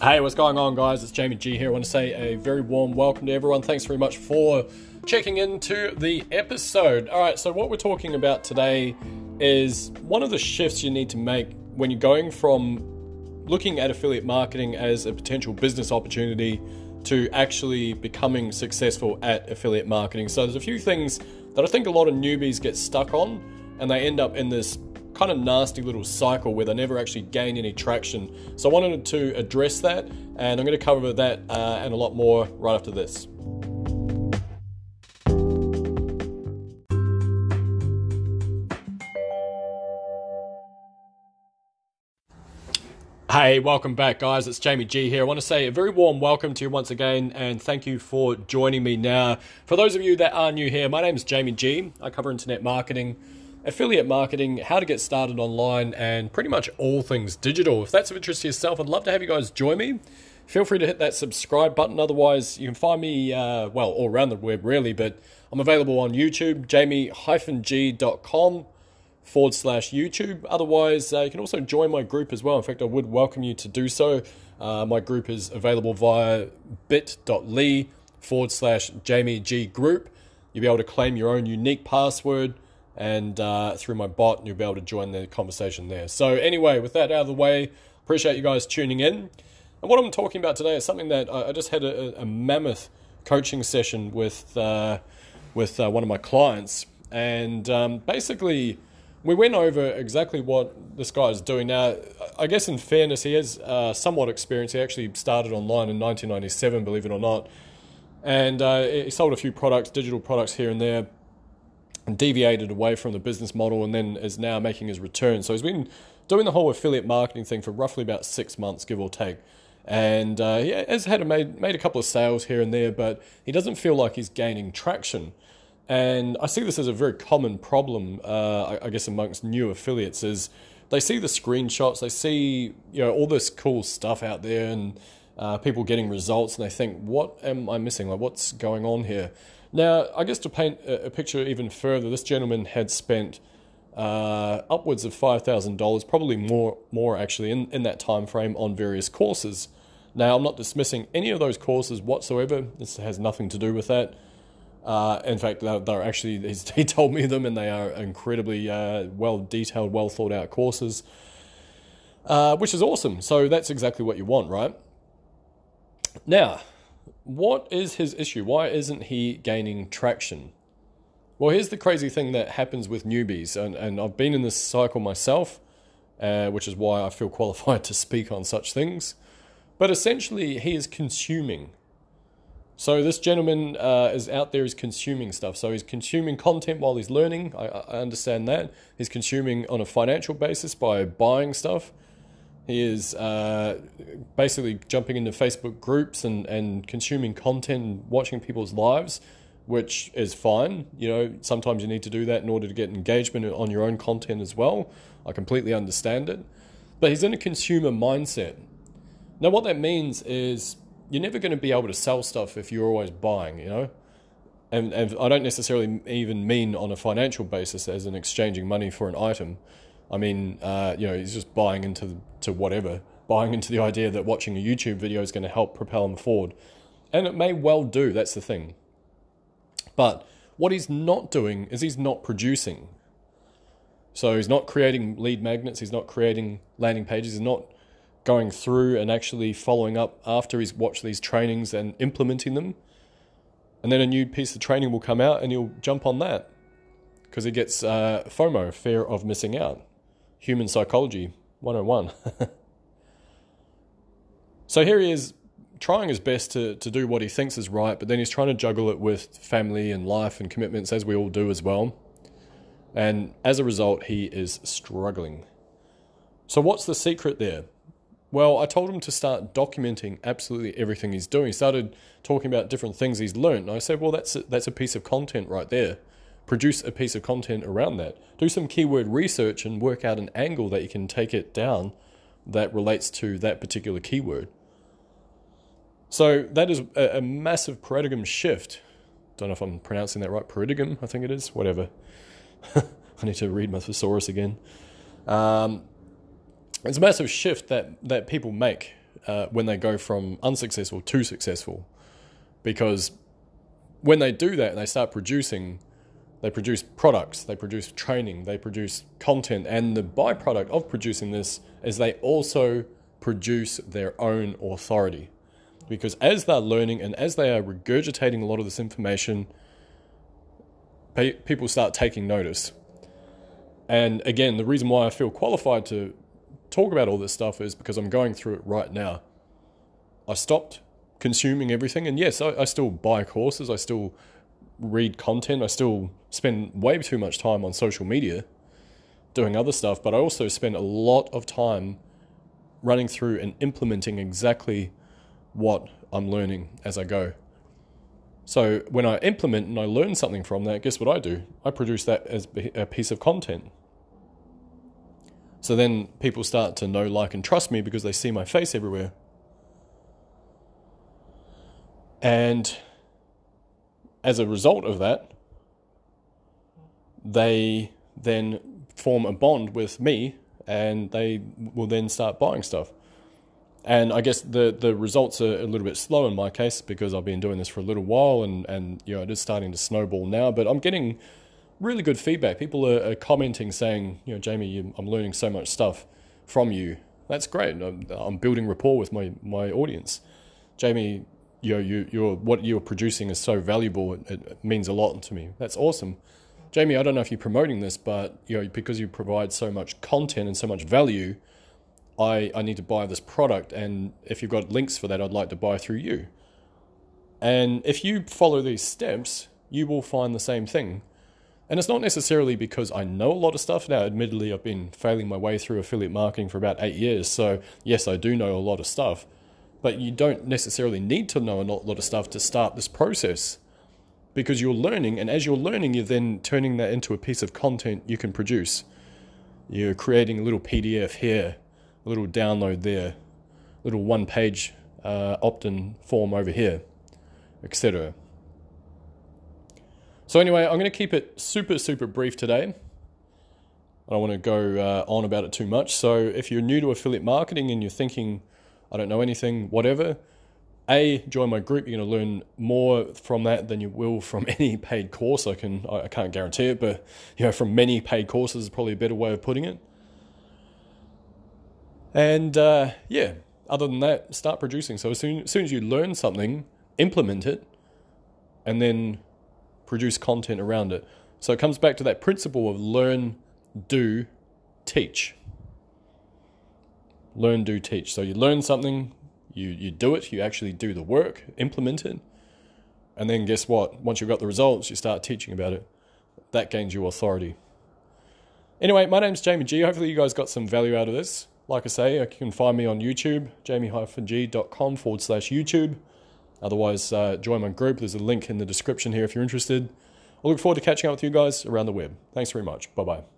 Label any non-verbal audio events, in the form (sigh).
Hey, what's going on, guys? It's Jamie G here. I want to say a very warm welcome to everyone. Thanks very much for checking into the episode. All right, so what we're talking about today is one of the shifts you need to make when you're going from looking at affiliate marketing as a potential business opportunity to actually becoming successful at affiliate marketing. So, there's a few things that I think a lot of newbies get stuck on, and they end up in this kind of nasty little cycle where they never actually gain any traction. So I wanted to address that, and I'm going to cover that uh, and a lot more right after this. Hey, welcome back, guys. It's Jamie G here. I want to say a very warm welcome to you once again, and thank you for joining me now. For those of you that are new here, my name is Jamie G. I cover internet marketing affiliate marketing, how to get started online, and pretty much all things digital. If that's of interest to yourself, I'd love to have you guys join me. Feel free to hit that subscribe button. Otherwise, you can find me, uh, well, all around the web, really, but I'm available on YouTube, jamie-g.com forward slash YouTube. Otherwise, uh, you can also join my group as well. In fact, I would welcome you to do so. Uh, my group is available via bit.ly forward slash Jamie G group. You'll be able to claim your own unique password and uh, through my bot, you'll be able to join the conversation there. So, anyway, with that out of the way, appreciate you guys tuning in. And what I'm talking about today is something that I just had a, a mammoth coaching session with uh, with uh, one of my clients, and um, basically we went over exactly what this guy is doing. Now, I guess in fairness, he has uh, somewhat experience. He actually started online in 1997, believe it or not, and uh, he sold a few products, digital products here and there deviated away from the business model and then is now making his return. So he's been doing the whole affiliate marketing thing for roughly about six months, give or take. And uh, he has had a, made, made a couple of sales here and there, but he doesn't feel like he's gaining traction. And I see this as a very common problem, uh, I guess, amongst new affiliates is they see the screenshots, they see you know all this cool stuff out there, and uh, people getting results, and they think, "What am I missing? Like, what's going on here?" Now, I guess to paint a, picture even further, this gentleman had spent uh, upwards of five thousand dollars, probably more, more actually, in, in that time frame on various courses. Now, I'm not dismissing any of those courses whatsoever. This has nothing to do with that. Uh, in fact, they're, they're, actually (laughs) he told me them, and they are incredibly uh, well detailed, well thought out courses, uh, which is awesome. So that's exactly what you want, right? Now, what is his issue? Why isn't he gaining traction? Well, here's the crazy thing that happens with newbies, and, and I've been in this cycle myself, uh, which is why I feel (laughs) qualified to speak on such things. But essentially, he is consuming. So this gentleman uh, is out there, is consuming stuff. So he's consuming content while he's learning. I, I understand that. He's consuming on a financial basis by buying stuff. He is uh, basically jumping into Facebook groups and, and consuming content and watching people's lives, which is fine. You know, sometimes you need to do that in order to get engagement on your own content as well. I completely understand it. But he's in a consumer mindset. Now, what that means is you're never going to be able to sell stuff if you're always buying, you know? And, and I don't necessarily even mean on a financial basis as in exchanging money for an item. I mean, uh, you know, he's just buying into to whatever, buying into the idea that watching a YouTube video is going to help propel him forward, and it may well do. That's the thing. But what he's not doing is he's not producing. So he's not creating lead magnets. He's not creating landing pages. He's not going through and actually following up after he's watched these trainings and implementing them. And then a new piece of training will come out and he'll jump on that because he gets uh, FOMO, fear of missing out. Human Psychology 101. (laughs) so here he is trying his best to, to do what he thinks is right, but then he's trying to juggle it with family and life and commitments, as we all do as well. And as a result, he is struggling. So, what's the secret there? Well, I told him to start documenting absolutely everything he's doing. He started talking about different things he's learned. And I said, well, that's a, that's a piece of content right there produce a piece of content around that. Do some keyword research and work out an angle that you can take it down that relates to that particular keyword. So that is a, a massive paradigm shift. Don't know if I'm pronouncing that right. Paradigm, I think it is. Whatever. (laughs) I need to read my thesaurus again. Um, it's a massive shift that, that people make uh, when they go from unsuccessful to successful. Because when they do that and they start producing, they produce products, they produce training, they produce content, and the byproduct of producing this is they also produce their own authority. Because as they're learning and as they are regurgitating a lot of this information, people start taking notice. And again, the reason why I feel qualified to talk about all this stuff is because I'm going through it right now. I stopped consuming everything, and yes, I, I still buy courses, I still read content, I still spend way too much time on social media doing other stuff, but I also spend a lot of time running through and implementing exactly what I'm learning as I go. So when I implement and I learn something from that, guess what I do? I produce that as a piece of content. So then people start to know, like, and trust me because they see my face everywhere. And as a result of that, they then form a bond with me and they will then start buying stuff. And I guess the, the results are a little bit slow in my case because I've been doing this for a little while and, and you know it is starting to snowball now. But I'm getting really good feedback. People are, are commenting saying, you know, Jamie, you, I'm learning so much stuff from you. That's great. I'm, I'm, building rapport with my, my audience. Jamie, you know, you, you're, what you're producing is so valuable. It, it means a lot to me. That's awesome. Jamie, I don't know if you're promoting this, but you know, because you provide so much content and so much value, I, I need to buy this product. And if you've got links for that, I'd like to buy through you. And if you follow these steps, you will find the same thing. And it's not necessarily because I know a lot of stuff. Now, admittedly, I've been failing my way through affiliate marketing for about eight years. So, yes, I do know a lot of stuff. But you don't necessarily need to know a lot of stuff to start this process because you're learning. And as you're learning, you're then turning that into a piece of content you can produce. You're creating a little PDF here, a little download there, a little one page uh, opt in form over here, etc. So, anyway, I'm going to keep it super, super brief today. I don't want to go uh, on about it too much. So, if you're new to affiliate marketing and you're thinking, I don't know anything, whatever, A, join my group. You're going to learn more from that than you will from (laughs) any paid course. I can I can't guarantee it, but you know, from many paid courses is probably a better way of putting it. And uh, yeah, other than that, start producing. So as soon, as soon as you learn something, implement it, and then produce content around it. So it comes back to that principle of learn, do, teach. Learn, do, teach. So you learn something, you, you do it, you actually do the work, implement it, and then guess what? Once you've got the results, you start teaching about it. That gains you authority. Anyway, my name's Jamie G. Hopefully, you guys got some value out of this. Like I say, you can find me on YouTube, jamie-g.com forward slash YouTube. Otherwise, uh, join my group. There's a link in the description here if you're interested. I look forward to catching up with you guys around the web. Thanks very much. Bye bye.